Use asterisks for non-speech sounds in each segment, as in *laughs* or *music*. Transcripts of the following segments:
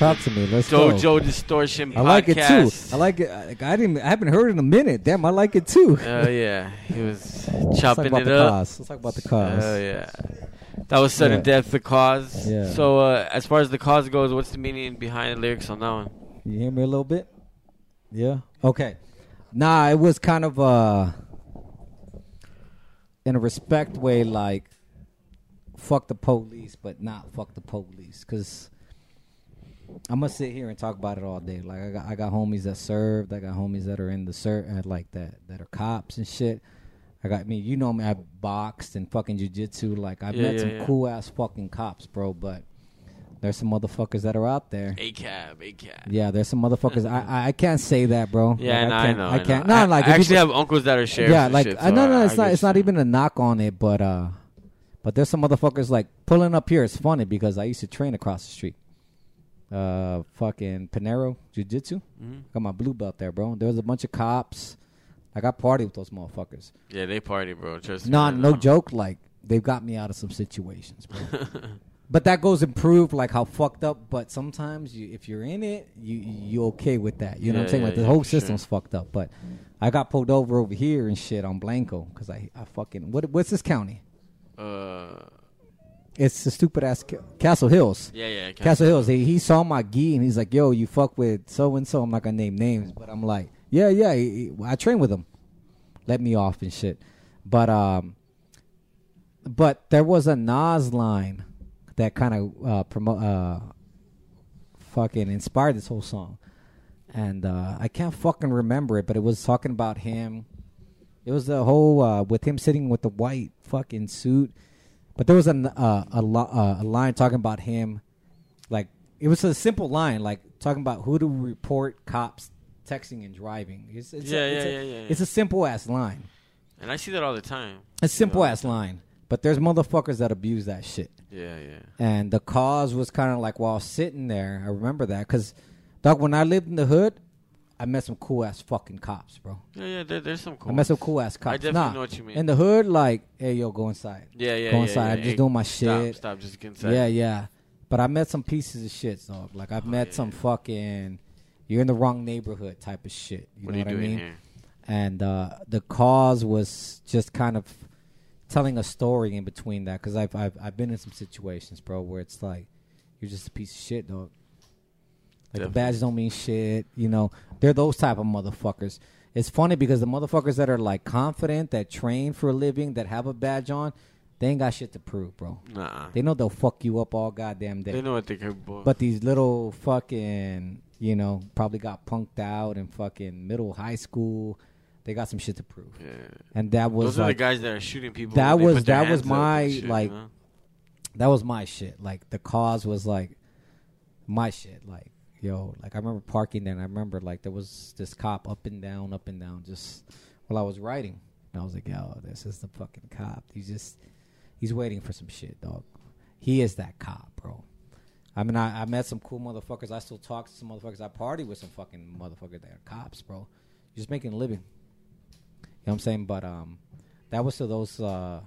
right. Yeah, yeah. Talk to me. Let's Dojo go. Distortion I like it too. I like it. I, I didn't. I haven't heard it in a minute. Damn, I like it too. Oh yeah, he was *laughs* chopping it up. cause. Let's talk about the cause. Oh yeah, that was sudden Yeah. death. The cause. Yeah. So uh, as far as the cause goes, what's the meaning behind the lyrics on that one? You hear me a little bit? Yeah. Okay. Nah, it was kind of uh in a respect way like fuck the police, but not fuck the police, because I'm gonna sit here and talk about it all day. Like I got I got homies that served, I got homies that are in the ser uh, like that that are cops and shit. I got I mean, you know me, I boxed and fucking jujitsu. Like I've Yeah, met yeah, some yeah. cool ass fucking cops, bro. But there's some motherfuckers that are out there. A cab, a cab. Yeah, there's some motherfuckers. I, I I can't say that, bro. Yeah, Like, no, I I can't. know. I I can't. know. No, like I if you actually put- have uncles that are sheriffs. yeah, and like shit, I so no, no, it's I not. get It's not even a knock on it, but uh, but there's some motherfuckers like pulling up here. It's funny because I used to train across the street. Uh, fucking Panero Jiu Jitsu. Mhm. Got my blue belt there, bro. There was a bunch of cops. Like I party with those motherfuckers. Yeah, they party, bro. Trust me. No, know. joke. Like they've got me out of some situations, bro. *laughs* But that goes and prove like how fucked up. But sometimes you, if you're in it, you you okay with that. You know what I'm saying? yeah, like the yeah, whole for sure. system's fucked up. But I got pulled over over here and shit on Blanco because I I fucking what what's this county? Uh, It's the stupid ass Ca- Castle Hills. yeah, yeah. Castle Hills. He, he saw my gi and he's like, "Yo, you fuck with so and so." I'm not gonna name names, but I'm like, "Yeah, yeah." he- he- I train with him. Let me off and shit. But um, but there was a Nas line that kind of uh promote uh fucking inspired this whole song, and uh I can't fucking remember it, but it was talking about him. It was the whole uh with him sitting with the white fucking suit. But there was an, uh, a lo- uh, a line talking about him, like it was a simple line, like talking about who to report cops texting and driving. It's, it's Yeah, a, it's yeah, a, yeah, yeah, It's a simple ass line. And I see that all the time. A simple ass line. But there's motherfuckers that abuse that shit. Yeah, yeah. And the cause was kind of like while sitting there, I remember that because, dog, when I lived in the hood, I met some cool ass fucking cops, bro. Yeah, yeah. There, there's some cool. I met some cool ass cops. I definitely nah, know what you mean. In the hood, like, hey, yo, go inside. yeah, yeah. go inside. Yeah, I'm just Hey, doing my shit. stop. stop, Just get inside. Yeah, yeah. But I met some pieces of shit, dog. Like I've Oh, met yeah, some yeah. fucking you're in the wrong neighborhood type of shit. You What know what I mean? here? And uh, the cause was just kind of telling a story in between that because I've, I've I've been in some situations, bro, where it's like you're just a piece of shit, dog. Like the badges don't mean shit. You know, they're those type of motherfuckers. It's funny because the motherfuckers that are like confident, that train for a living, that have a badge on, they ain't got shit to prove, bro. Nah. They know they'll fuck you up all goddamn day. They know what they could. Boy. But these little fucking, you know, probably got punked out in fucking middle high school. They got some shit to prove. yeah. And that was Those are the guys that are shooting people. that was- that was my, shit, you like, know? that was my shit. Like the cause was like my shit. Like, yo, like I remember parking there and I remember like there was this cop up and down, up and down just while I was riding, And I was like, yo, this is the fucking cop. He's just he's waiting for some shit, dog. He is that cop, bro. I mean, I, I met some cool motherfuckers. I still talk to some motherfuckers. I party with some fucking motherfuckers that are cops, bro. You're just making a living. You know what I'm saying? But um, that was to those uh,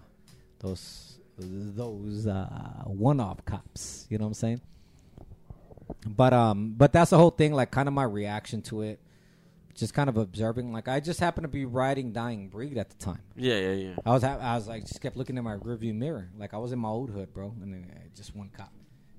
those those uh, one-off cops. You know what I'm saying? But um, but that's the whole thing. Like, kind of my reaction to it. Just kind of observing. Like, I just happened to be riding Dying Breed at the time. Yeah, yeah, yeah. I was ha- I was like just kept looking in my rearview mirror. Like I was in my old hood, bro, and then uh, just one cop.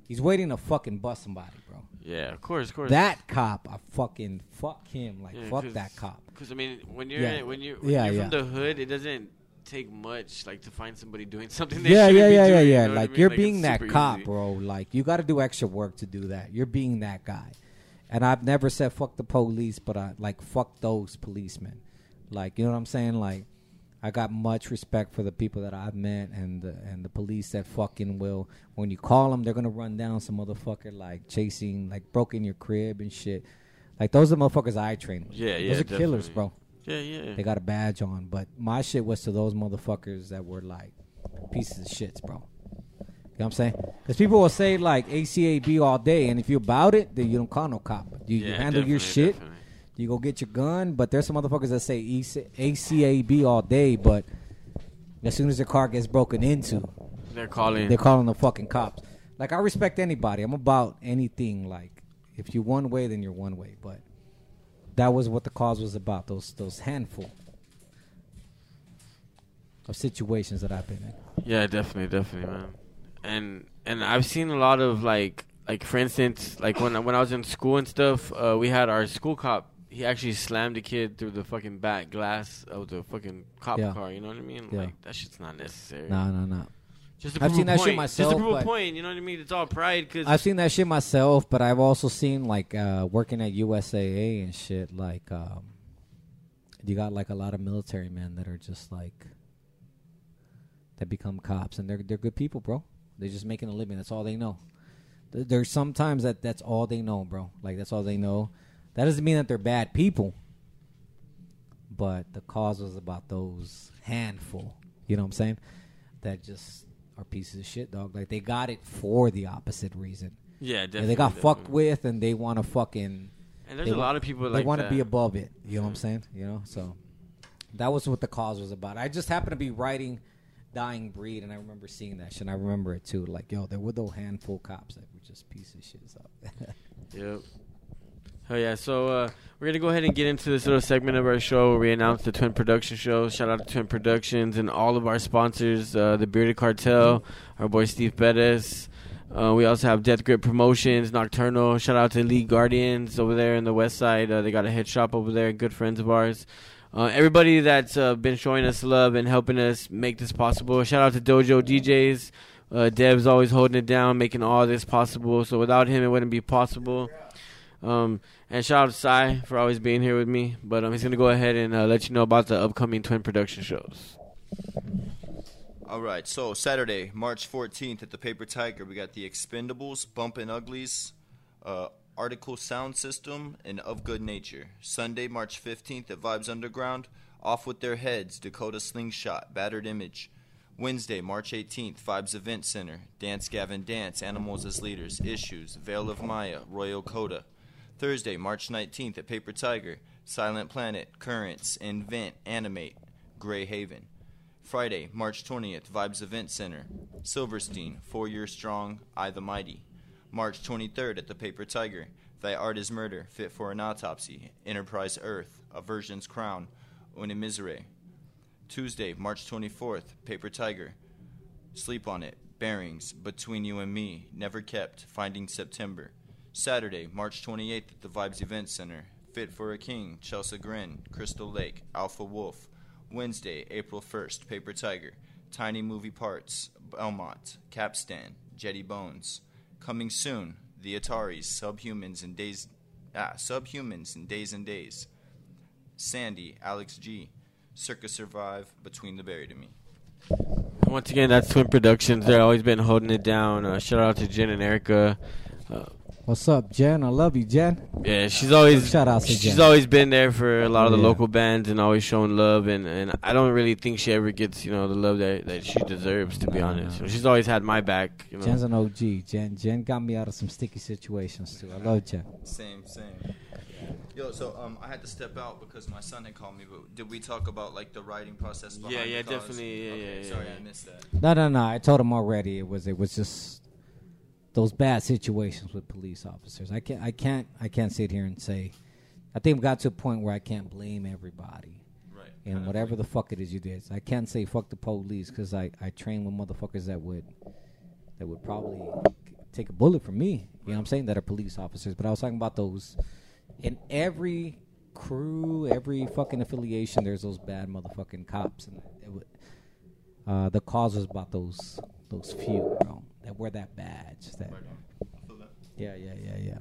He's waiting to fucking bust somebody, bro. Yeah, of course, of course. That cop, I fucking fuck him. Like Yeah, fuck 'cause- that cop. Because I mean, when you're Yeah. when you're when Yeah, you're yeah. from the hood, it doesn't take much like to find somebody doing *laughs* something. They Yeah, shouldn't yeah, be yeah, yeah, you yeah. know what I Like mean? you're Like, being that cop, easy. bro. Like you got to do extra work to do that. You're being that guy. And I've never said fuck the police, but I like fuck those policemen. Like you know what I'm saying? Like I got much respect for the people that I've met and the, and the police that fucking will when you call them, they're gonna run down some motherfucker like chasing, like broke in your crib and shit. Like those are the motherfuckers I train with. Yeah, yeah, Those are killers, bro. Yeah, yeah. They got a badge on, but my shit was to those motherfuckers that were like pieces of shits, bro. You know what I'm saying? Because people will say like ACAB all day, and if you about it, then you don't call no cop. You, you handle your shit. definitely. You go get your gun. But there's some motherfuckers that say ACAB all day, but as soon as their car gets broken into, They're calling. they're calling the fucking cops. like I respect anybody. I'm about anything. Like if you're one way, then you're one way. But that was what the cause was about. Those those handful of situations that I've been in. Yeah, definitely, definitely, man. And and I've seen a lot of like like for instance, like when when I was in school and stuff, uh, we had our school cop. He actually slammed a kid through the fucking back glass of the fucking cop Yeah. car. You know what I mean? Yeah. Like that shit's not necessary. No, no, no. Just to I've seen that shit myself, Just to prove but- a point. You know what I mean? It's all pride because I've seen that shit myself, but I've also seen like uh, working at USAA and shit. Like, um, you got like a lot of military men that are just like that become cops, and they're they're good people, bro. They're just making a living. That's all they know. There- There's sometimes that that's all they know, bro. Like that's all they know. That doesn't mean that they're bad people, but the cause was about those handful. You know what I'm saying? That just are pieces of shit, dog. Like they got it for the opposite reason. yeah, And they got fucked with, and they want to fucking. And there's a lot of people They like want to be above it. You know what I'm saying? You know, so that was what the cause was about. I just happened to be writing "Dying Breed," and I remember seeing that shit. And I remember it too. Like, yo, there were those handful cops that were just pieces of shit. So. *laughs* Yep. Oh yeah, so uh, we're gonna go ahead and get into this little segment of our show where we announce the Twin Production Show. Shout out to Twin Productions and all of our sponsors, uh, the Bearded Cartel, our boy Steve Bettis. Uh, we also have Death Grip Promotions, Nocturnal. Shout out to League Guardians over there in the West Side. Uh, they got a head shop over there, good friends of ours. Uh, everybody that's uh, been showing us love and helping us make this possible. Shout out to Dojo DJs. Dev's always holding it down, making all this possible. So without him, it wouldn't be possible. Um, and shout out to Sai for always being here with me. But um, he's gonna go ahead and uh, let you know about the upcoming twin production shows. All right, so Saturday, March 14th at the Paper Tiger, we got the Expendables, Bumpin' Uglies, uh, Artikal Sound System, and Of Good Nature. Sunday, March 15th at Vibes Underground, Off With Their Heads, Dakota Slingshot, Battered Image. Wednesday, March 18th, Vibes Event Center, Dance Gavin Dance, Animals as Leaders, Issues, Veil of Maya, Royal Coda. Thursday, March 19th at Paper Tiger, Silent Planet, Currents, Invent, Animate, Grey Haven. Friday, March 20th, Vibes Event Center, Silverstein, Four Year Strong, I the Mighty. March 23rd at the Paper Tiger, Thy Art is Murder, Fit for an Autopsy, Enterprise Earth, Aversion's Crown, Une Misere. Tuesday, March 24th, Paper Tiger, Sleep on It, Bearings, Between You and Me, Never Kept, Finding September. Saturday, March 28th at the Vibes Event Center, Fit for a King, Chelsea Grin, Crystal Lake, Alpha Wolf. Wednesday, April 1st, Paper Tiger, Tiny Moving Parts, Belmont, Capstan, Jetty Bones. Coming soon, The Ataris, Subhumans and Days, ah, Subhumans in Days and Days. Sandy, Alex G, Circa Survive, Between the Buried and Me. Once again, that's Twin Productions. They've always been holding it down. Uh, shout out to Jen and Erica. Uh, What's up, Jen? I love you, Jen. yeah, she's always Shout out to she's Jen. always been there for a lot of the Yeah. local bands and always showing love. And, and I don't really think she ever gets you know the love that, that she deserves. To be No, honest, no. she's always had my back. You know. Jen's an OG. Jen, Jen got me out of some sticky situations too. I love Jen. Same, same. Yo, so um, I had to step out because my son had called me. But did we talk about like the writing process? Behind Yeah, the yeah, definitely, yeah, okay, yeah, Sorry, yeah. I missed that. No, no, no. I told him already. It was it was just those bad situations with police officers. I can't I can't I can't sit here and say. I think we got to a point where I can't blame everybody Right. and whatever the fuck it is you did. I can't say fuck the police because I I train with motherfuckers that would that would probably take a bullet from me. You know what I'm saying? That are police officers. But I was talking about those in every crew, every fucking affiliation. There's those bad motherfucking cops, and it would, uh, the cause was about those those few, bro, that wear that badge. That Right on. I feel that. yeah, yeah, yeah, yeah.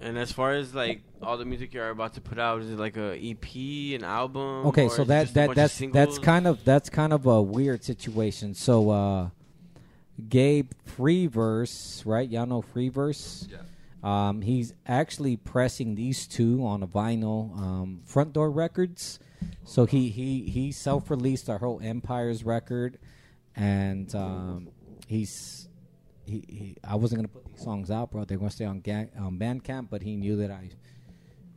And as far as like all the music you're about to put out, is it like a EP, an album? Okay, so is that that that's that's kind of that's kind of a weird situation. So uh Gabe Freeverse, right? Y'all know Freeverse? Yeah. Um, he's actually pressing these two on a vinyl, um, Front Door Records. So he he he self released our whole Empires record, and um, he's he, he I wasn't gonna put these songs out, bro. They're gonna stay on Ga- um, Bandcamp, but he knew that I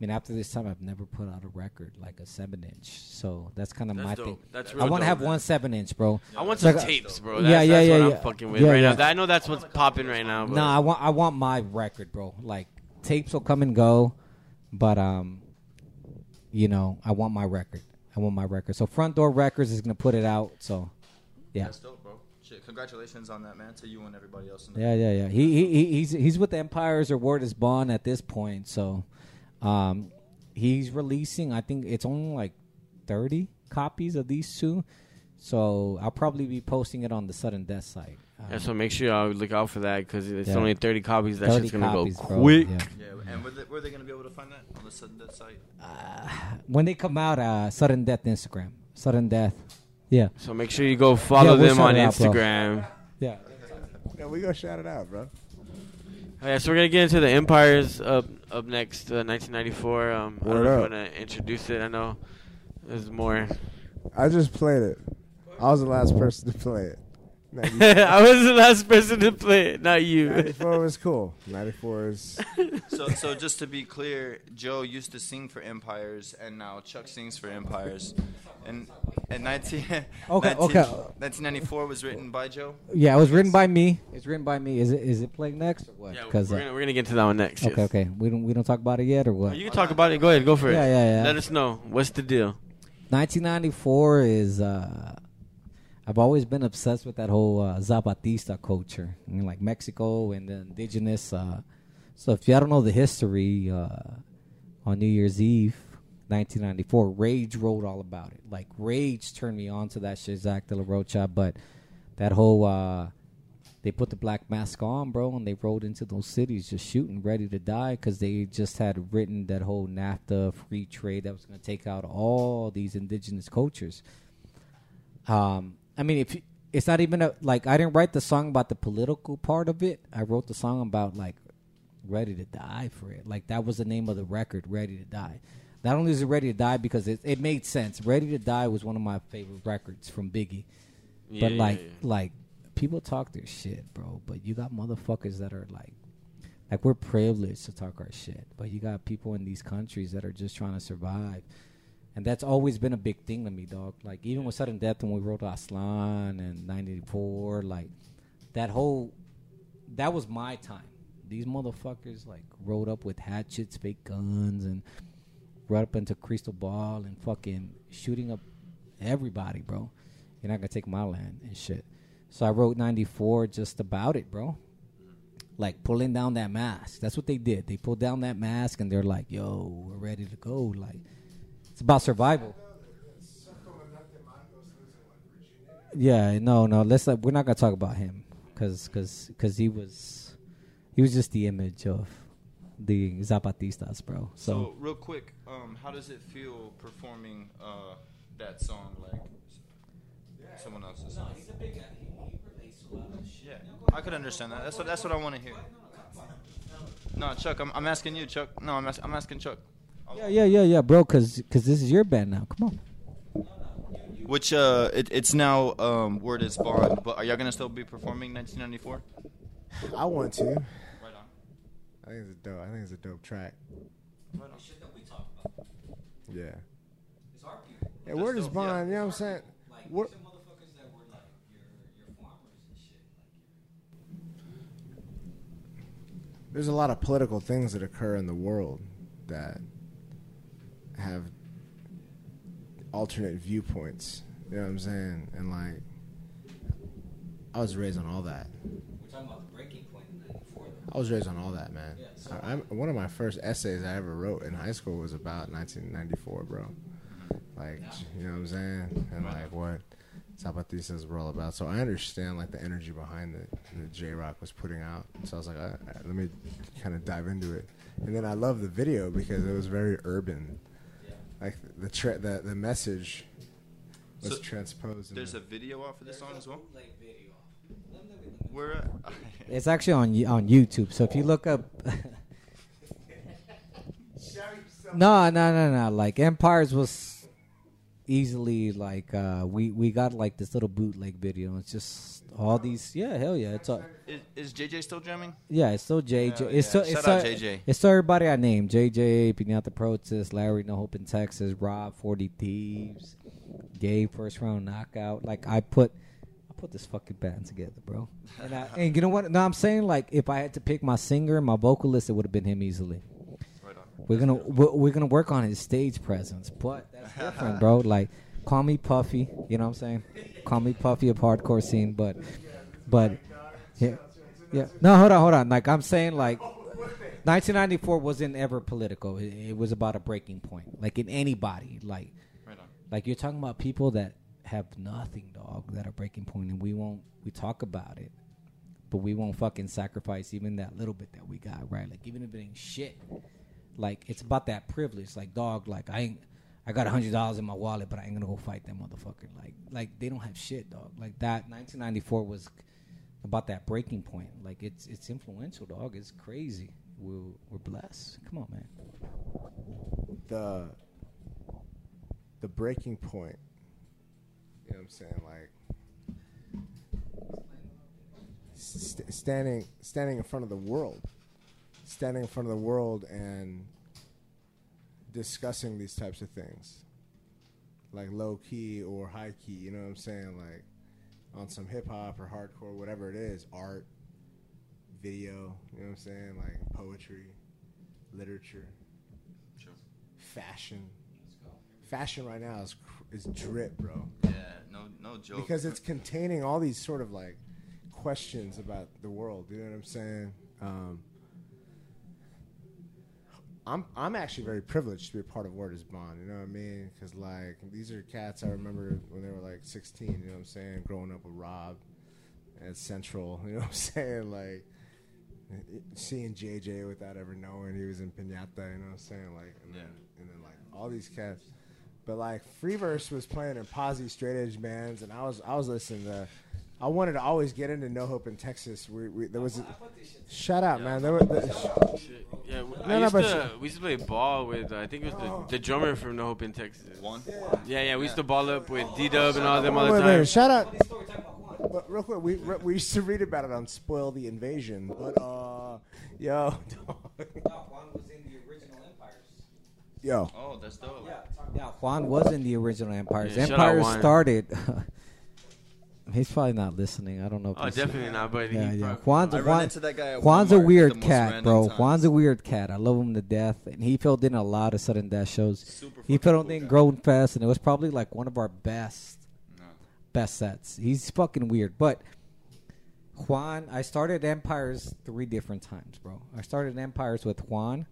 I mean, after this time, I've never put out a record like a seven inch. So that's kind of my dope. thing. That's I want to have one seven inch, bro. I want some got- tapes, bro. Yeah, That's, yeah, that's yeah, what yeah. I'm fucking with Yeah, right yeah. now. I know that's what's popping right now. No, Nah, I want I want my record, bro. Like tapes will come and go, but um, you know, I want my record. I want my record. So Front Door Records is gonna put it out. So, yeah, That's dope. Shit, congratulations on that, man. To you and everybody else. In the yeah, yeah, yeah. He he he- he's he's with the Empires or Word is Bond at this point. So, um, he's releasing. I think it's only like thirty copies of these two. So I'll probably be posting it on the Sudden Death site. Um, Yeah, so make sure y'all look out for that because it's Yeah. only 30 copies. That 30 shit's gonna copies, go bro. quick. Yeah. Yeah, and where they, where they gonna be able to find that on the sudden death site? when they come out, uh, Sudden Death Instagram, Sudden Death, yeah, So make sure you go follow Yeah, we'll them shout on it out, bro. Instagram. yeah. Yeah, we gonna shout it out, bro. Oh, yeah, so we're gonna get into the Empires up up next, uh, 1994. Um, I don't Word know if you up. wanna introduce it. I know there's more. I just played it. I was the last person to play it. 90, *laughs* I was the last person to play it, not you. 94 was cool. *laughs* 94 is. So, so just to be clear, Joe used to sing for Empires, and now Chuck sings for Empires. And and 19, *laughs* Okay, 19 okay. 1994 was written by Joe. Yeah, it was written by me. It's written by me. Is it is it playing next or what? Yeah, we're 'Cause, uh, gonna, we're gonna get to that one next. okay, yes. okay. We don't we don't talk about it yet or what? You can talk about it. Go ahead, go for it. Yeah, yeah, yeah. Let us know what's the deal. 1994 is. uh I've always been obsessed with that whole uh, Zapatista culture, I mean, like Mexico and the indigenous. Uh, so if y'all don't know the history, uh, on New Year's Eve, 1994, Rage wrote all about it. Like Rage turned me on to that shit, Zach De La Rocha. But that whole, uh, they put the black mask on, bro, and they rode into those cities just shooting, ready to die, because they just had written that whole NAFTA free trade that was going to take out all these indigenous cultures. Um, I mean, if it's not even a, like I didn't write the song about the political part of it. I wrote the song about like ready to die for it. Like that was the name of the record, Ready to Die. Not only is it Ready to Die because it, it made sense. Ready to Die was one of my favorite records from Biggie. Yeah, but yeah, like yeah. like people talk their shit, bro. But you got motherfuckers that are like like we're privileged to talk our shit. But you got people in these countries that are just trying to survive. And that's always been a big thing to me, dog. Like even with sudden death when we wrote Aslan and ninety four, like that whole that was my time. These motherfuckers like rode up with hatchets, fake guns, and rode up into Cristóbal and fucking shooting up everybody, bro. You're not gonna take my land and shit. So I wrote 94 just about it, bro. Like pulling down that mask. That's what they did. They pulled down that mask and they're like, yo, we're ready to go. Like, it's about survival. Yeah, no, no. Let's like, we're not gonna talk about him because cause, cause he was he was just the image of the Zapatistas, bro. So, So, real quick, um, how does it feel performing uh, that song like someone else's song? Yeah, I could understand that. That's what that's what I want to hear. No, Chuck, I'm, I'm asking you, Chuck. No, I'm, as- I'm asking Chuck. Yeah, yeah, yeah, yeah, bro. Cause, cause this is your band now. Come on. Which uh, it, it's now um, word is bond, but are y'all gonna still be performing 1994? I want to. Right on. I think it's a dope. I think it's a dope track. Right on. Yeah. It's our view. Yeah, That's word is bond. yeah. You know what I'm saying? Word- There's a lot of political things that occur in the world that have alternate viewpoints. You know what I'm saying? And like, I was raised on all that. We're talking about the breaking point in '94. I was raised on all that, man. Yeah, so- I, I'm, one of my first essays I ever wrote in high school was about 1994, bro. Mm-hmm. Like, you know what I'm saying? And like what Zapatistas were all about. So I understand like the energy behind it that J Rock was putting out. So I was like, all right, let me kind of dive into it. And then I love the video because it was very urban. Like the tra- the the message was So transposed. in There's the- a video off of this song as well. Where? Uh, at? *laughs* It's actually on on YouTube. So if you look up, *laughs* *laughs* no, no, no, no. Like Empires was easily like uh, we we got like this little bootleg video. It's just all these. Yeah, hell yeah. It's all, Is, is JJ still jamming? yeah. It's still JJ. Hell it's yeah. still Shout it's out still, JJ. It's still everybody I named: JJ, Pinata Protest, Larry, No Hope in Texas, Rob, Forty Thieves, Gabe, First Round Knockout. Like I put. I put this fucking band together, bro. And, I, and you know what? No, I'm saying like if I had to pick my singer, my vocalist, it would have been him easily. Right on. We're gonna we're, we're gonna work on his stage presence, but that's different, bro. *laughs* Like, call me Puffy. You know what I'm saying? Call me Puffy of hardcore scene, but but yeah, yeah. No, hold on, hold on. Like I'm saying, like 1994 wasn't ever political. It, it was about a breaking point. Like in anybody, like Right like you're talking about people that have nothing, dog, that are breaking point, and we won't we talk about it, but we won't fucking sacrifice even that little bit that we got, right? Like even if it ain't shit, like it's about that privilege. Like dog, like I ain't. I got a hundred dollars in my wallet, but I ain't gonna go fight that motherfucker. Like, like they don't have shit, dog. Like that. 1994 was about that breaking point. Like it's it's influential, dog. It's crazy. We're we're blessed. Come on, man. the the breaking point. You know what I'm saying? Like st- standing standing in front of the world, standing in front of the world and discussing these types of things, like low key or high key. You know what I'm saying? Like on some hip hop or hardcore, whatever it is, art, video. You know what I'm saying? Like poetry, literature Sure. fashion. Fashion right now is is drip, bro. Yeah, no, no joke. Because it's containing all these sort of like questions about the world. You know what I'm saying? Um, I'm I'm actually very privileged to be a part of Word is Bond. You know what I mean? Because like these are cats I remember when they were like 16. You know what I'm saying? Growing up with Rob at Central. *laughs* You know what I'm saying? Like seeing JJ without ever knowing he was in Pinata. You know what I'm saying? Like and then and then like all these cats. But like Freeverse was playing in posse straight edge bands, and I was I was listening to. I wanted to always get into No Hope in Texas. We, we there was a, shut up, man. There were the, Shit. Yeah, w- No, I no, used but to, we used to play ball with, uh, I think it was the, the drummer from No Hope in Texas. one. Yeah, yeah, we used to ball up with D Dub and all them all wait, the wait, time. wait, shut up. But real quick, we we used to read about it on Spoil the Invasion. But uh, yo, *laughs* Juan was in the original Empires. yo, Oh, that's dope. Yeah, Juan was in the original Empires. Yeah, shout out Empires Juan. started. *laughs* He's probably not listening. I don't know. If Oh, definitely not, but Yeah, he yeah. probably- Juan's, I run Juan, into that guy at Juan's a Walmart at weird most cat, random bro. times. Juan's a weird cat. I love him to death, and he filled in a lot of sudden death shows. Super He fucking filled cool in guy. Grown Fest, and it was probably like one of our best, No. best sets. He's fucking weird, but Juan. I started Empires three different times, bro. I started Empires with Juan,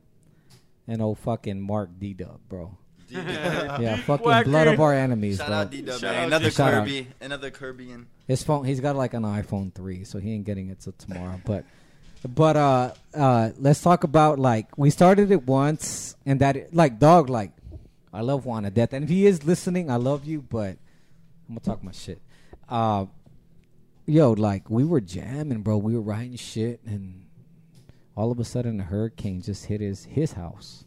and oh fucking Mark D Dub, bro. Yeah, *laughs* fucking Whacker. blood of our enemies, Shout bro. out D-Dub, Shout out Another Shout out. Kirby, another Kirby. His phone, he's got like an iPhone three, so he ain't getting it till tomorrow. But, but uh, uh, let's talk about like we started it once, and that like dog, like I love Juan to death, and if he is listening, I love you, but I'm gonna talk my shit. Uh, yo, like we were jamming, bro. We were writing shit, and all of a sudden a hurricane just hit his his house.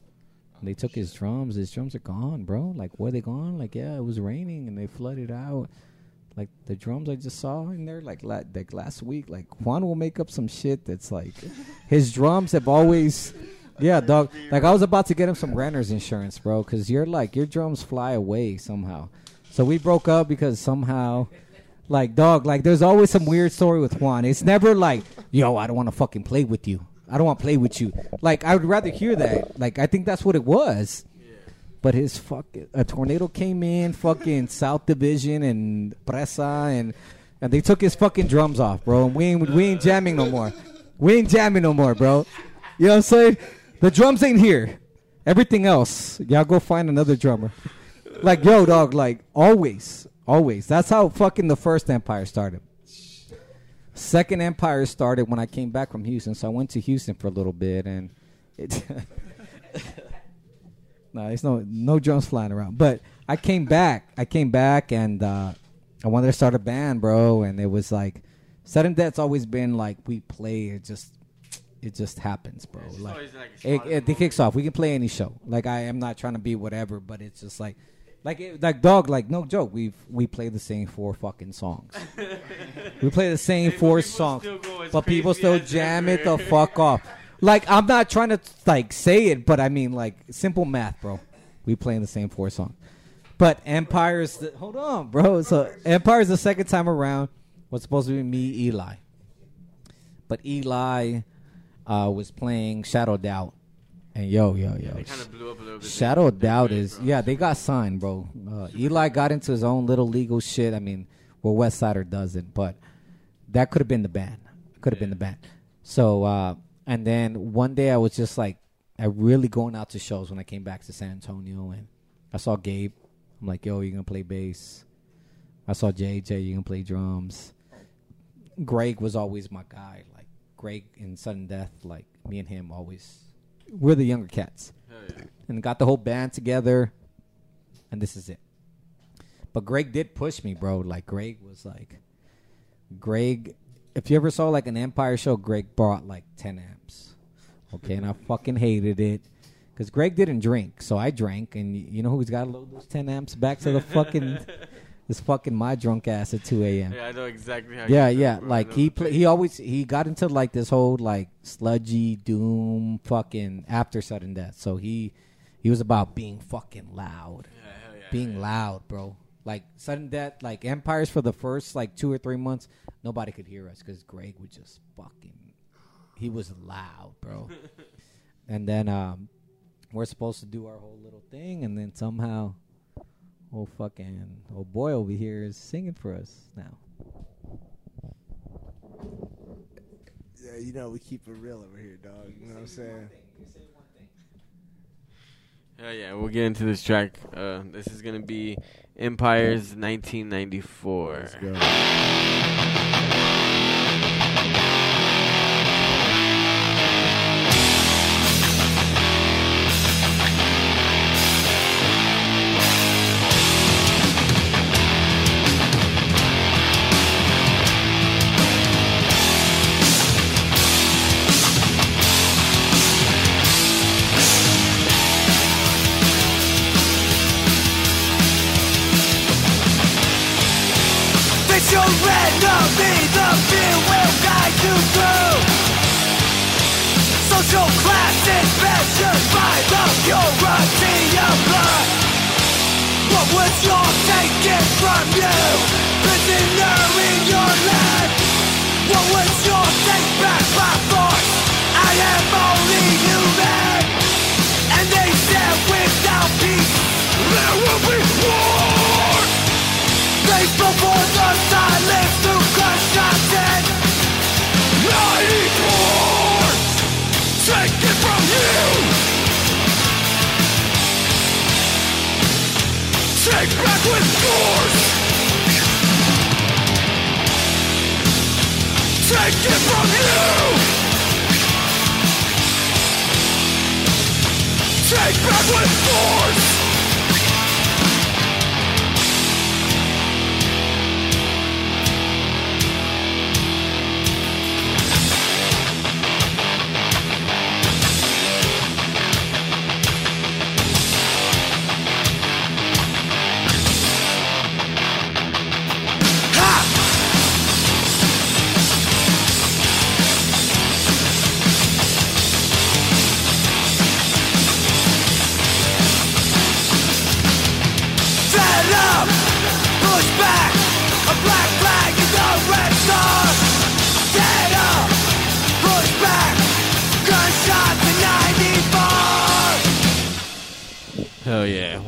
They took his drums. His drums are gone, bro. Like where they gone? Like yeah, it was raining and they flooded out. Like the drums I just saw in there, like la- like last week. Like Juan will make up some shit that's like his drums have always. Yeah, dog. Like I was about to get him some renter's insurance, bro, because you're like your drums fly away somehow. So we broke up because somehow, like dog, like there's always some weird story with Juan. It's never like, yo, I don't want to fucking play with you. I don't want to play with you. Like I would rather hear that. Like I think that's what it was. But his fucking a tornado came in, fucking *laughs* South Division and Presa, and and they took his fucking drums off, bro. And we ain't we ain't jamming no more. We ain't jamming no more, bro. You know what I'm saying? The drums ain't here. Everything else, y'all go find another drummer. Like yo, dog. Like always, always. That's how fucking the first Empire started. Second Empire started when I came back from Houston, so I went to Houston for a little bit, and it. *laughs* no, there's no no drums flying around. But I came back. I came back, and uh, I wanted to start a band, bro. And it was like, sudden death's always been like we play. It just, it just happens, bro. Like like it, it, it kicks off. We can play any show. Like I am not trying to be whatever, but it's just like Like, it, like dog, like no joke. We we play the same four fucking songs. *laughs* we play the same four songs, still go as but people still jam it the fuck off. Like I'm not trying to like say it, but I mean like simple math, bro. We playing the same four songs. But Empire's the, hold on, bro. So Empire's the second time around was supposed to be me, Eli. But Eli uh, was playing Shadow Doubt, and yo, yo, yo, They kind of blew up a little bit. Shadow they Doubt is bro. yeah, they got signed, bro. Uh, Eli got into his own little legal shit. I mean, well, West Sider doesn't, but that could have been the band. Could have been the band. So, uh, and then one day I was just like, I really going out to shows when I came back to San Antonio, and I saw Gabe. I'm like, yo, you're gonna play bass? I saw JJ, you're gonna play drums. Greg was always my guy. Like Greg in Sudden Death, like me and him always. We're the younger cats yeah. and got the whole band together, and this is it. But Greg did push me, bro. Like Greg was like, Greg. If you ever saw like an Empire show, Greg brought like ten amps. Okay, and I *laughs* fucking hated it because Greg didn't drink, so I drank, and you know who's got to load those ten amps back to the fucking *laughs* this fucking my drunk ass at two a.m. Yeah, I know exactly how. Yeah, yeah. I Like he the pla feeling. he always he got into like this whole like sludgy doom fucking after sudden death. So he he was about being fucking loud, Yeah, yeah, being yeah. loud, bro. Like sudden death, like empires for the first like two or three months, nobody could hear us because Greg would just fucking he was loud, bro. *laughs* and then um we're supposed to do our whole little thing, and then somehow. Oh fucking old boy over here is singing for us now. Yeah, you know we keep it real over here, dog. You know what I'm saying? Hell yeah, we'll get into this track. Uh, this is gonna be Empire's 1994. Measured by the purity of blood. What was yours taken from you? Prisoner in your land. What was yours take back by force? I am only human. And they said without peace, there will be war. Face before the silence Take back with force! Take it from you! Take back with force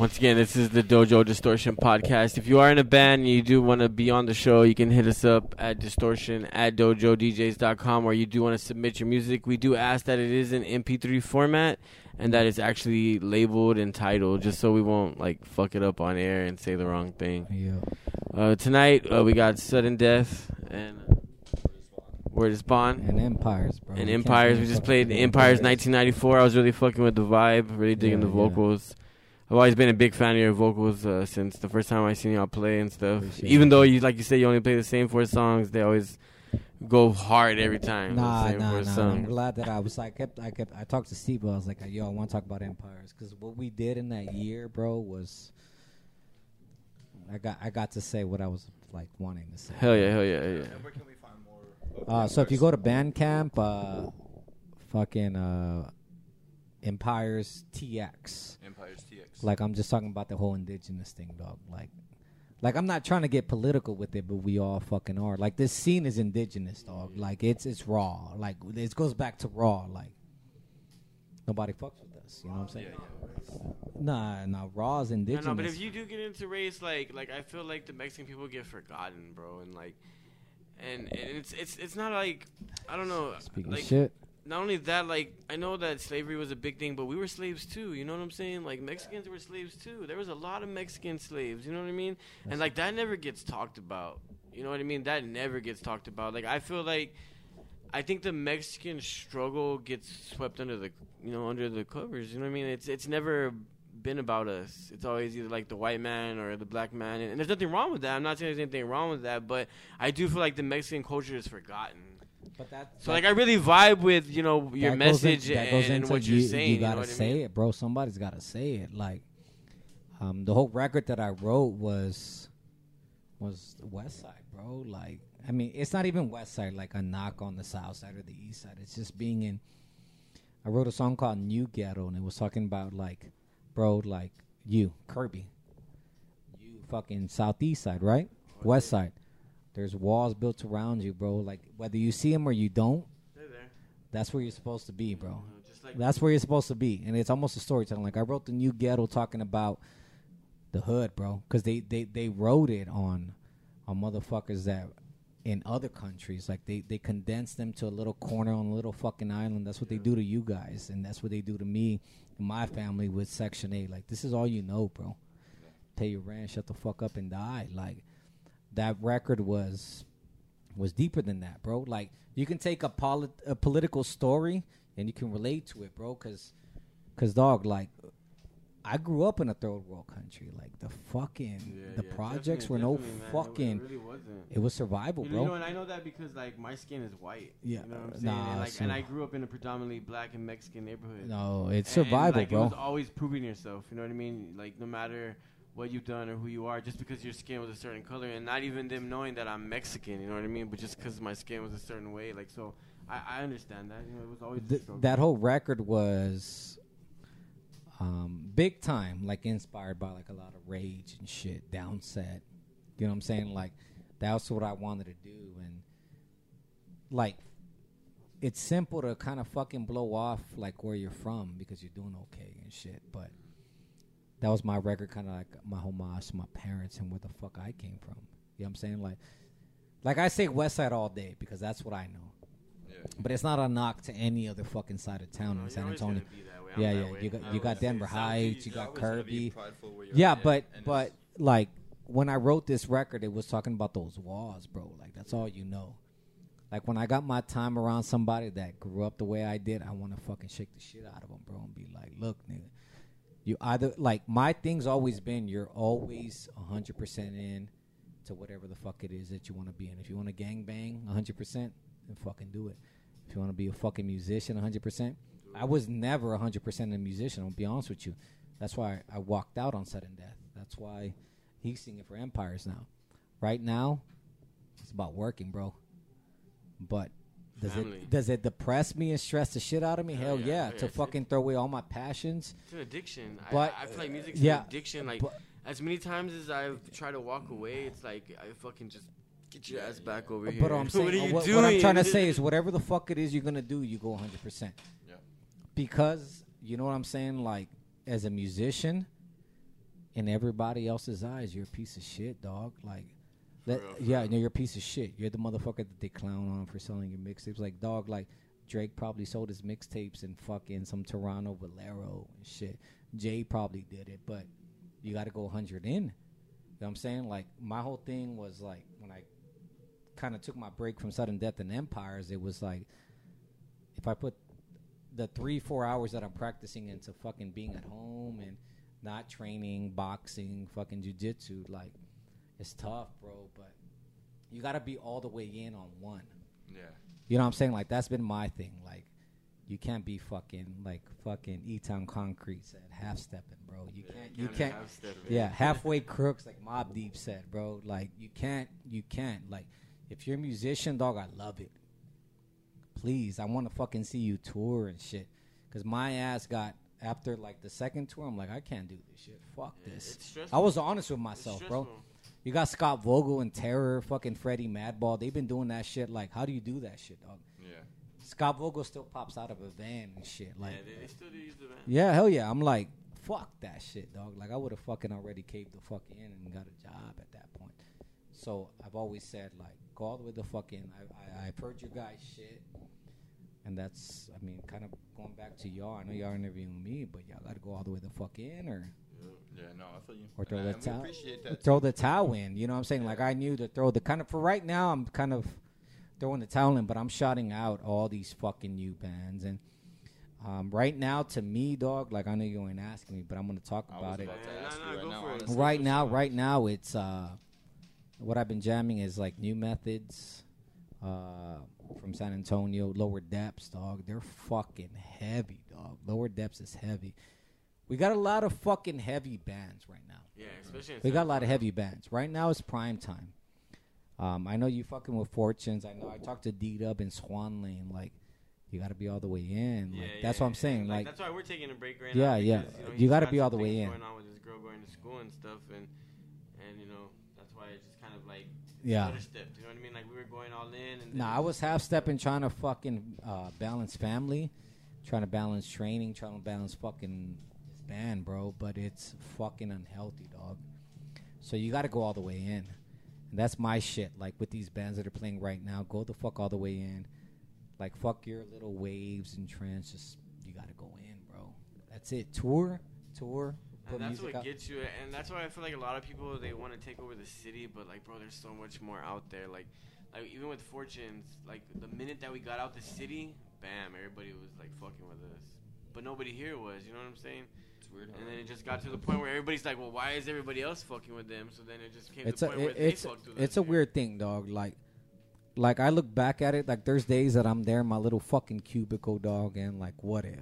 Once again, this is the Dojo Distortion podcast. If you are in a band and you do want to be on the show, you can hit us up at distortion at dojodjs.com or you do want to submit your music. We do ask that it is in MP3 format and that it's actually labeled and titled just so we won't like fuck it up on air and say the wrong thing. Yeah. Uh, tonight, uh, we got Sudden Death and Word is Bond. And Empires, bro. And Empires, we just played Empires. Empires 1994. I was really fucking with the vibe, really digging Yeah, the vocals. I've always been a big fan of your vocals uh, since the first time I seen y'all play and stuff. Appreciate Even it. though you, like you said, you only play the same four songs, they always go hard every time. Nah, the same nah, four nah. I'm glad that I was. I kept. I kept. I talked to Steve. I was like, "Yo, I want to talk about Empires because what we did in that year, bro, was I got I got to say what I was like wanting to say. Hell yeah, hell yeah, hell yeah. And where can we find more? Uh, so if you go to Bandcamp, uh, fucking uh, Empires TX. Empires TX. Like I'm just talking about the whole indigenous thing, dog. Like, like I'm not trying to get political with it, but we all fucking are. Like this scene is indigenous, dog. Like it's it's raw. Like it goes back to raw. Like nobody fucks with us. You know what I'm saying? Nah, nah. Raw is No, indigenous. no, but if you do get into race, like, like I feel like the Mexican people get forgotten, bro, and like, and, and it's it's it's not like I don't know, Speaking like shit. Not only that, like I know that slavery was a big thing, but we were slaves too. You know what I'm saying? Like Mexicans were slaves too. There was a lot of Mexican slaves. You know what I mean? and like that never gets talked about. You know what I mean? That never gets talked about. Like I feel like I think the Mexican struggle gets swept under the you know under the covers. You know what I mean? It's it's never been about us. It's always either like the white man or the black man, and, and there's nothing wrong with that. I'm not saying there's anything wrong with that, but I do feel like the Mexican culture is forgotten. But that, So like I really vibe with you know your goes in- message and, what you're you, saying. You You, gotta what I say mean? it, bro. Somebody's gotta say it. Like, um, the whole record that I wrote was was West Side, bro. Like, I mean, it's not even West Side. Like a knock on the South Side or the East Side. It's just being in. I wrote a song called New Ghetto, and it was talking about like, bro, like you, Kirby, you fucking Southeast Side, right? West Side. There's walls built around you, bro. Like whether you see them or you don't, They're there. that's where you're supposed to be, bro. Mm-hmm. Just like That's where you're supposed to be, and it's almost a storytelling. Like I wrote the new ghetto talking about the hood, bro, because they, they they wrote it on on motherfuckers that in other countries, like they they condensed them to a little corner on a little fucking island. That's what they do to you guys, and that's what they do to me and my family with Section Eight. Like this is all you know, bro. Pay your rent, shut the fuck up, and die. Like that record was was deeper than that, bro. Like you can take a, polit- a political story and you can relate to it, bro. Cause, cause dog, like I grew up in a third world country. Like the fucking Yeah, the yeah, projects were no man. Fucking. It, really wasn't. It was survival, You know, you know, bro. and I know that because like my skin is white. Yeah, you know what I'm uh, saying. nah, and, like, so- and I grew up in a predominantly black and Mexican neighborhood. No, it's And, survival, like, It bro. was always proving yourself. You know what I mean? Like no matter what you've done or who you are, just because your skin was a certain color, and not even them knowing that I'm Mexican. You know what I mean? But just because my skin was a certain way, like so, I, I understand that. You know, it was always Th- that whole record was um, big time, like inspired by like a lot of rage and shit, downset. You know what I'm saying? Like that's what I wanted to do, and like it's simple to kind of fucking blow off like where you're from because you're doing okay and shit, but. That was my record, kind of like my homage to my parents and where the fuck I came from. You know what I'm saying? Like, like I say West Side all day because that's what I know. Yeah. But it's not a knock to any other fucking side of town No, in San Antonio. gonna be that way. I'm Yeah, yeah. You got you got Denver Heights, you You're got always gonna be Kirby. prideful Yeah, but but like when I wrote this record, it was talking about those walls, bro. Like that's all you know. Like when I got my time around somebody that grew up the way I did, I want to fucking shake the shit out of them, bro, and be like, look, nigga, you either like my thing's always been you're always hundred percent in to whatever the fuck it is that you want to be in. If you want to gang bang hundred percent, then fucking do it. If you want to be a fucking musician hundred percent, I was never hundred percent a musician. I'll be honest with you. That's why I walked out on sudden death. That's why he's singing for Empires now. Right now, it's about working, bro. But does Family. it does it depress me and stress the shit out of me? Oh, Hell yeah, yeah, oh, yeah, to it's- fucking throw away all my passions. It's an addiction. But, I, I feel like music's yeah, an addiction. Like but- as many times as I've tried to walk away, it's like I fucking just get your ass back over here. But I'm *laughs* saying, what are you what, doing? what I'm trying to say is, *laughs* whatever the fuck it is you're gonna do, you go 100. percent Yeah. Because you know what I'm saying. Like as a musician, in everybody else's eyes, you're a piece of shit, dog. Like, that, real, yeah, no, you're a piece of shit. You're the motherfucker that they clown on for selling your mixtapes. Like, dog, like Drake probably sold his mixtapes in fucking some Toronto Valero and shit. Jay probably did it, but you got to go 100 in. You know what I'm saying? Like, my whole thing was like when I kind of took my break from sudden death and empires, it was like if I put the three four hours that I'm practicing into fucking being at home and not training, boxing, fucking jujitsu, like it's tough, bro. But you got to be all the way in on one. Yeah. You know what I'm saying? Like that's been my thing. Like You can't be fucking like fucking E Town Concrete said, half stepping, bro. You can't. You can't. Yeah, halfway crooks like Mobb Deep said, bro. Like you can't. You can't. Like if you're a musician, dog, I love it. Please, I want to fucking see you tour and shit. Cause my ass got after like the second tour, I'm like, I can't do this shit. Fuck Yeah, this. I was honest with myself, bro. Stressful. You got Scott Vogel and Terror, fucking Freddie Madball. They've been doing that shit. Like, how do you do that shit, dog? Yeah. Scott Vogel still pops out of a van and shit. Like, yeah, they, they still do use the van. yeah, hell yeah. I'm like, fuck that shit, dog. Like, I would have fucking already caved the fuck in and got a job at that point. So I've always said, like, go all the way the fuck in. I, I, I've heard your guys' shit. And that's, I mean, kind of going back to y'all. I know y'all interviewing me, but y'all got to go all the way the fuck in or Yeah, no, I feel you. or throw the towel. that. Throw the towel in. You know what I'm saying? Like I knew to throw the kind of for right now. I'm kind of throwing the towel in, but I'm shouting out all these fucking new bands and. Um, right now, to me, dog, like I know you ain't asking me, but I'm gonna talk I about it. Yeah, ask nah, you nah, right now, honestly. Right now, right now, it's uh, what I've been jamming is like new methods, uh, from San Antonio, lower depths, dog. They're fucking heavy, dog. Lower depths is heavy. We got a lot of fucking heavy bands right now. Yeah, especially. in We got a lot of heavy bands. Right now it's prime time. Um, I know you fucking with Fortunes. I know I talked to D Dub and Swan Lane. Like, you got to be all the way in. Yeah, Like, yeah, that's what I'm saying. Like, Like, that's why we're taking a break right Yeah, now. yeah. because, You, know, You gotta be all the way in. Going on with this girl going to school and stuff, and and you know that's why it's just kind of like Yeah. stepped. You know what I mean? Like we were going all in, and nah, I was half stepping trying to fucking uh, balance family, trying to balance training, trying to balance fucking band, bro. But it's fucking unhealthy, dog. So you got to go all the way in. And that's my shit. Like with these bands that are playing right now, go the fuck all the way in. Like fuck your little waves and trance. Just you got to go in, bro. That's it. Tour, tour. And that's what out. gets you, and that's why I feel like a lot of people they want to take over the city, but like, bro, there's so much more out there. Like, like even with Fortunes, like the minute that we got out the city, bam, everybody was like fucking with us, but nobody here was. You know what I'm saying? Weird. how And then it just got to the point where everybody's like, well, why is everybody else fucking with them? So then it just came it's to a the point it- where it's they fucked with it's us. a weird thing, dog. Like like I look back at it, like there's days that I'm there in my little fucking cubicle, dog, and like what if?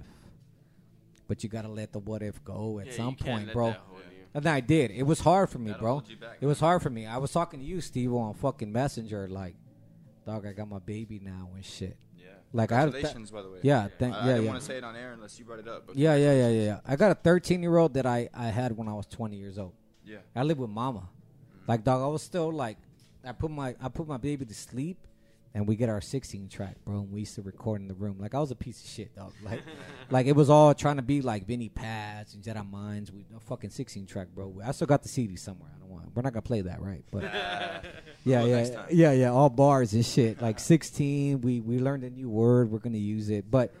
But you gotta let the what if go at Yeah, some point, bro. that hold you. And I did. It was hard for me, That'll bro. back, It was hard for me. I was talking to you, Steve, on fucking Messenger, like, dog, I got my baby now and shit. Like, I had th- by the way. Yeah, Yeah. thank I, I yeah, didn't yeah. want to say it on air unless you brought it up. Yeah, yeah, yeah, yeah, yeah. I got a 13 year old that I I had when I was 20 years old. Yeah. I lived with mama. Mm. Like dog, I was still like I put my I put my baby to sleep and we get our 16 track, bro, and we used to record in the room. Like I was a piece of shit, dog. *laughs* Like like it was all trying to be like Vinnie Paz and Jedi Minds. We a fucking 16 track, bro. I still got the CD somewhere. I don't want. We're not gonna play that, right? But *laughs* yeah, yeah, yeah, yeah. All bars and shit. Like 16. We we learned a new word. We're gonna use it, but.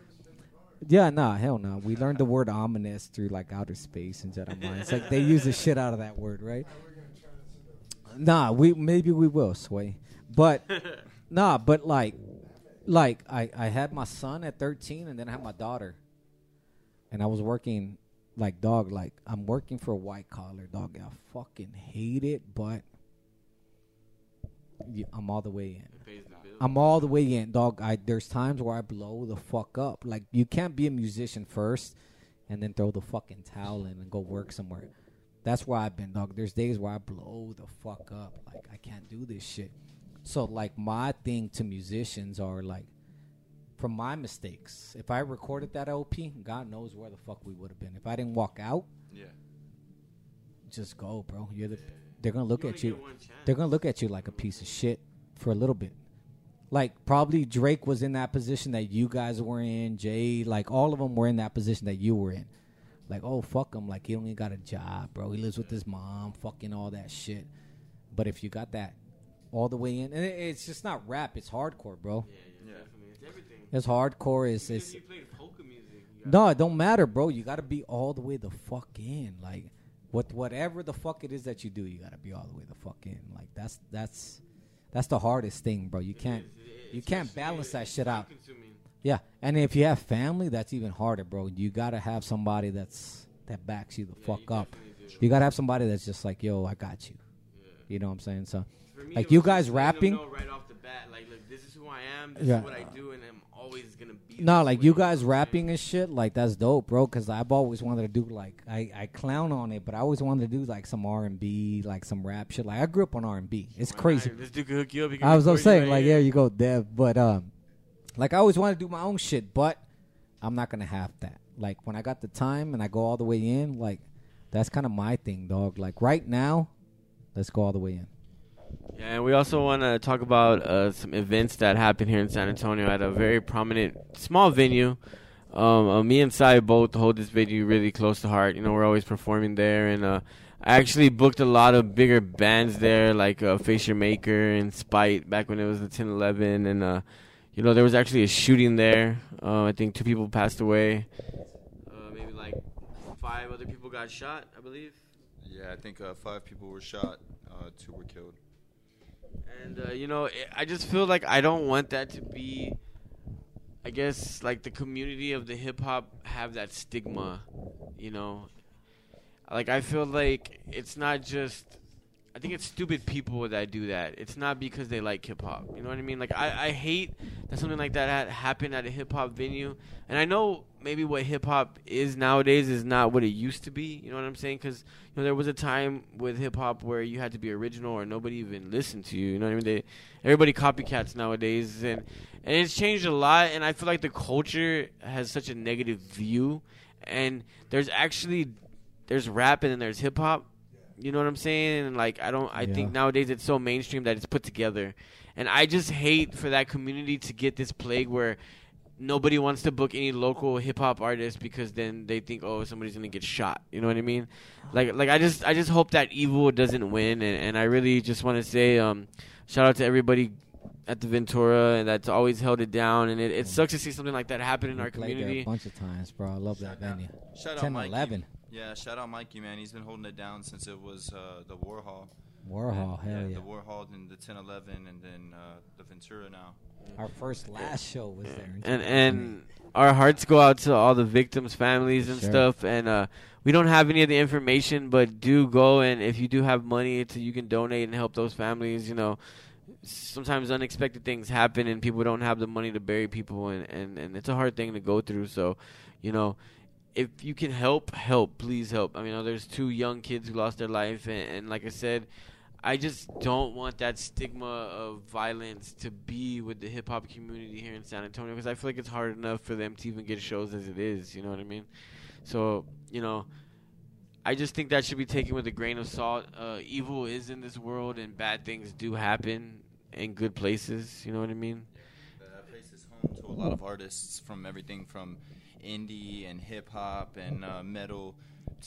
Yeah, nah, hell no. We learned the word ominous through like Outerspace and Jedi Minds. Like they use the shit out of that word, right? Nah, we maybe we will sway, but *laughs* nah, but like, like I I had my son at thirteen, and then I had my daughter, and I was working like dog, like I'm working for a white collar dog. I fucking hate it, but yeah, I'm all the way in. It pays the bill. I'm all the way in, dog. I there's times where I blow the fuck up. Like you can't be a musician first and then throw the fucking towel in and go work somewhere. That's where I've been, dog. There's days where I blow the fuck up. Like I can't do this shit. So like my thing to musicians are like from my mistakes. If I recorded that LP, God knows where the fuck we would have been. If I didn't walk out, Yeah. just go, bro. You're the they're gonna look You at you. get one chance. They're gonna look at you like a piece of shit for a little bit. Like probably Drake was in that position that you guys were in. Jay, like all of them were in that position that you were in. Like, oh fuck him, like he only got a job, bro. He lives with his mom, fucking all that shit. But if you got that all the way in, and it, it's just not rap, it's hardcore, bro. Yeah, yeah, Yeah. definitely. It's everything. It's hardcore. It's, Even it's if you played polka music. you no, it don't matter, bro. You gotta be all the way the fuck in. Like, what whatever the fuck it is that you do, you gotta be all the way the fuck in. Like that's that's that's the hardest thing, bro. You can't is. It- you can't especially- balance that shit out. Yeah, and if you have family, that's even harder, bro. You gotta have somebody that's that backs you the Yeah, fuck you up. You gotta have somebody that's just like, yo, I got you. Yeah. You know what I'm saying? So me, Like, you guys rapping- right off the bat, like, look, this is who I am. This Yeah. is what I do, and I'm always. No, like you guys rapping and shit, like that's dope, bro. Because I've always wanted to do like I, I clown on it, but I always wanted to do like some R and B, like some rap shit. Like I grew up on R and B. It's crazy. This dude can hook you up. I was saying like there you go, Dev. But um, like I always wanted to do my own shit, but I'm not gonna have that. Like when I got the time and I go all the way in, like that's kind of my thing, dog. Like right now, let's go all the way in. Yeah, and we also want to talk about uh, some events that happened here in San Antonio at a very prominent small venue. Um, uh, me and Sai both hold this venue really close to heart. You know, we're always performing there, and uh, I actually booked a lot of bigger bands there, like uh, Face Your Maker and Spite, back when it was the 1011, and uh, you know, there was actually a shooting there. Uh, I think two people passed away. Uh, maybe like five other people got shot, I believe. Yeah, I think uh, five people were shot, uh, two were killed. And uh, you know, I just feel like I don't want that to be. I guess like the community of the hip hop have that stigma, you know. Like I feel like it's not just. I think it's stupid people that do that. It's not because they like hip hop. You know what I mean? Like I, I hate that something like that had happened at a hip hop venue. And I know maybe what hip hop is nowadays is not what it used to be. You know what I'm saying? Because you know there was a time with hip hop where you had to be original or nobody even listened to you. You know what I mean? They everybody copycats nowadays, and and it's changed a lot. And I feel like the culture has such a negative view. And there's actually there's rap and then there's hip hop. You know what I'm saying? And like I don't I Yeah. think nowadays it's so mainstream that it's put together. And I just hate for that community to get this plague where nobody wants to book any local hip hop artist because then they think oh somebody's gonna get shot. You know what I mean? Like like I just I just hope that evil doesn't win and, and I really just wanna say um shout out to everybody at the Ventura and that's always held it down and it, it sucks to see something like that happen in We our played there community. a bunch of times, bro. I love that venue. Shout 10, out 11. Yeah, shout out Mikey, man. He's been holding it down since it was uh, the Warhol. Warhol, hell yeah. The Warhol, and the 1011, and then uh, the Ventura now. Our first last show was there. and and our hearts go out to all the victims' families and Sure. stuff. And uh, we don't have any of the information, but do go and if you do have money, to you can donate and help those families. You know, sometimes unexpected things happen and people don't have the money to bury people, and and and it's a hard thing to go through. So, you know. If you can help, help. Please help. I mean, there's two young kids who lost their life, and, and like I said, I just don't want that stigma of violence to be with the hip hop community here in San Antonio because I feel like it's hard enough for them to even get shows as it is. You know what I mean? So you know, I just think that should be taken with a grain of salt. Uh, evil is in this world, and bad things do happen in good places. You know what I mean? That place is home to a lot of artists from everything from indie and hip hop and uh, metal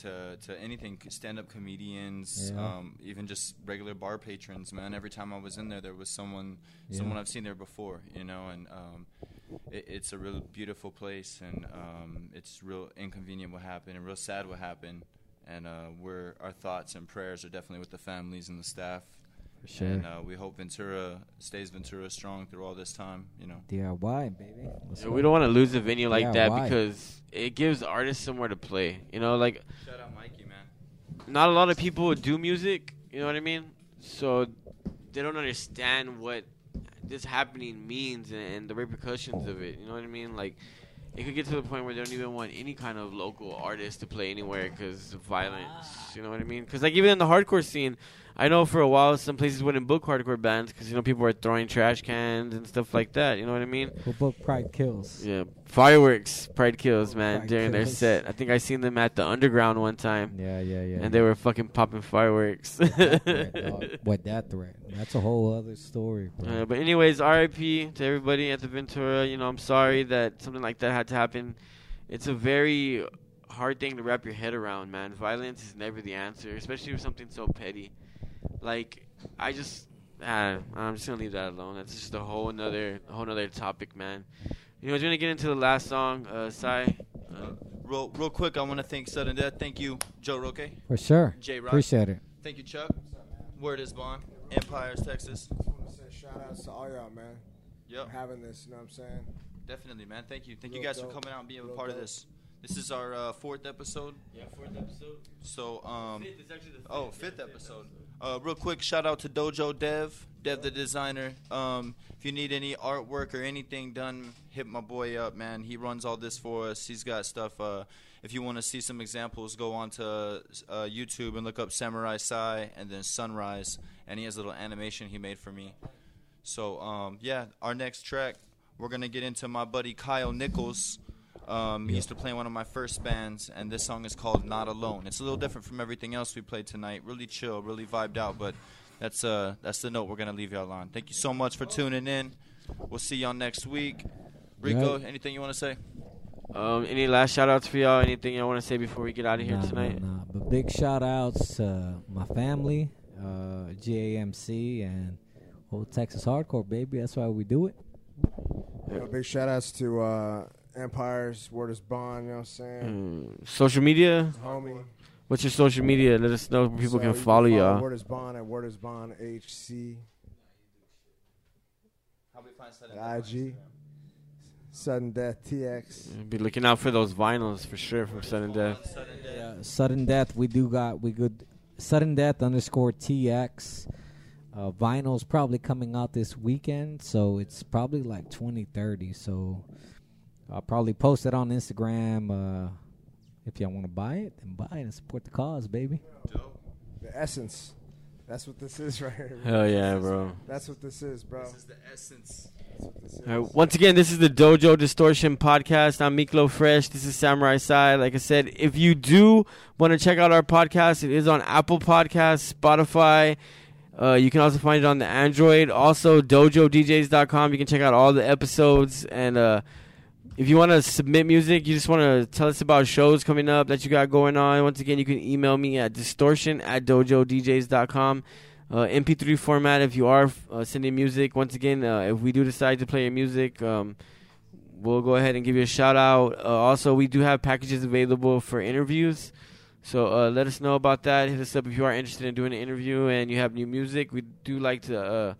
to to anything stand up comedians Yeah. um, even just regular bar patrons man every time I was in there there was someone Yeah. someone I've seen there before you know and um, it, it's a real beautiful place and um, it's real inconvenient what happened and real sad what happened and uh, we're our thoughts and prayers are definitely with the families and the staff For sure. and uh, we hope Ventura stays Ventura strong through all this time you know DIY, baby. Let's Yeah, we don't want to lose a venue like Yeah, that because it gives artists somewhere to play. You know, like Shout out Mikey, man. not a lot of people do music. You know what I mean? So they don't understand what this happening means and, and the repercussions of it. You know what I mean? Like it could get to the point where they don't even want any kind of local artist to play anywhere because of violence. You know what I mean? Because like even in the hardcore scene, I know for a while some places wouldn't book hardcore bands because you know people were throwing trash cans and stuff like that. You know what I mean? Who booked Pride Kills? Yeah, fireworks, Pride Kills, man, Pride during their set. I think I seen them at the Underground one time, Yeah, yeah, yeah. and they were fucking popping fireworks. *laughs* What that threat? That's a whole other story, bro. Uh, but anyways, RIP to everybody at the Ventura. You know, I'm sorry that something like that had to happen. It's a very hard thing to wrap your head around, man. Violence is never the answer, especially with something so petty. Like, I just, uh, I'm just gonna leave that alone. That's just a whole another, a whole another topic, man. You know, we're gonna get into the last song, uh, Sai. Uh, Real, real quick, I want to thank Sudden Death. Thank you, Joe Roque. For sure. J Rock. Appreciate it. Thank you, Chuck. Word is bond. Empires, Texas. just want to say shout outs to all y'all, man. Yep, For having this, you know what I'm saying? definitely, man. Thank you. Thank you Real guys for coming out and being a Real part of this. This is our uh, fourth episode. Yeah, fourth episode. So, um, It's actually the oh, fifth episode. Uh, real quick, shout out to Dojo Dev, Dev the designer. Um, if you need any artwork or anything done, hit my boy up, man. He runs all this for us. He's got stuff. Uh, if you want to see some examples, go on to uh, YouTube and look up Samurai Sai and then Sunrise, and he has a little animation he made for me. So, um, yeah, our next track, we're gonna get into my buddy Kyle Nichols. Um, he used to play in one of my first bands, and this song is called "Not Alone." It's a little different from everything else we played tonight. Really chill, really vibed out, but that's uh that's the note we're gonna leave y'all on. Thank you so much for tuning in. We'll see y'all next week. Rico, Yeah. anything you want to say? Um, any last shout outs for y'all? Anything y'all want to say before we get out of here Nah, tonight? Nah, nah. But big shout outs to my family, uh, GAMC, and old Texas Hardcore, baby. That's why we do it. You know, big shout outs to uh, Empires, Word is Bond, you know what I'm saying? Mm, social media? Homie. What's your social media? Let us know where people So can you follow y'all. Word is Bond at Word is Bond HC at IG. Sudden Death TX. Be looking out for those vinyls for sure from Sudden Death. Yeah, sudden death. We do got we good. Sudden death underscore TX. Uh, vinyl's probably coming out this weekend, so it's probably like twenty thirty. So I'll probably post it on Instagram. Uh, if y'all want to buy it, then buy it and support the cause, baby. The essence. That's what this is *laughs* right here. bro. Hell yeah, bro. That's what this is, bro. This is the essence. That's what this is. All right, once again, this is the Dojo Distortion podcast. I'm Miklo Fresh. This is Samurai Sai. Like I said, if you do want to check out our podcast, it is on Apple Podcasts, Spotify. Uh, you can also find it on the Android. Also, dojodjs.com. You can check out all the episodes. And uh, if you want to submit music, you just want to tell us about shows coming up that you got going on. Once again, you can email me at distortion at dojodjs.com. Uh, MP3 format if you are uh, sending music. Once again, uh, if we do decide to play your music, um, we'll go ahead and give you a shout out. Uh, also, we do have packages available for interviews. So uh, let us know about that. Hit us up if you are interested in doing an interview and you have new music. We do like to, uh,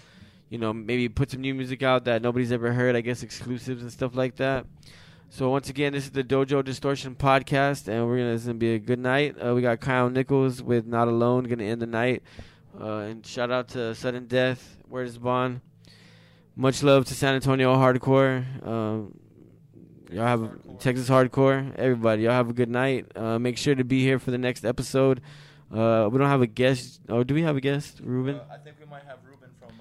you know, maybe put some new music out that nobody's ever heard. I guess exclusives and stuff like that. So once again, this is the Dojo Distortion podcast, and we're gonna. Is gonna be a good night. Uh, we got Kyle Nichols with "Not Alone" gonna end the night. Uh, and shout out to Sudden Death. Where's Bond? Much love to San Antonio Hardcore. Um, y'all have Texas Hardcore. Everybody, y'all have a good night. Uh, make sure to be here for the next episode. Uh, we don't have a guest. Oh, do we have a guest, Ruben? Uh, I think we might have Ruben from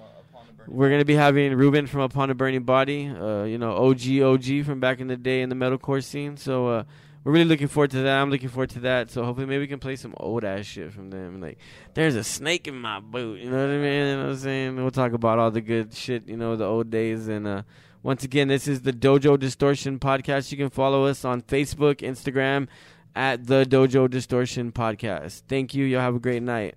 We're gonna be having Ruben from Upon a Burning Body. Uh, you know, OG OG from back in the day in the metalcore scene. So uh, we're really looking forward to that. I'm looking forward to that. So hopefully maybe we can play some old ass shit from them. Like, there's a snake in my boot. You know what I mean? You know what I'm saying? We'll talk about all the good shit. You know, the old days. And uh, once again, this is the Dojo Distortion podcast. You can follow us on Facebook, Instagram, at the Dojo Distortion podcast. Thank you. Y'all have a great night.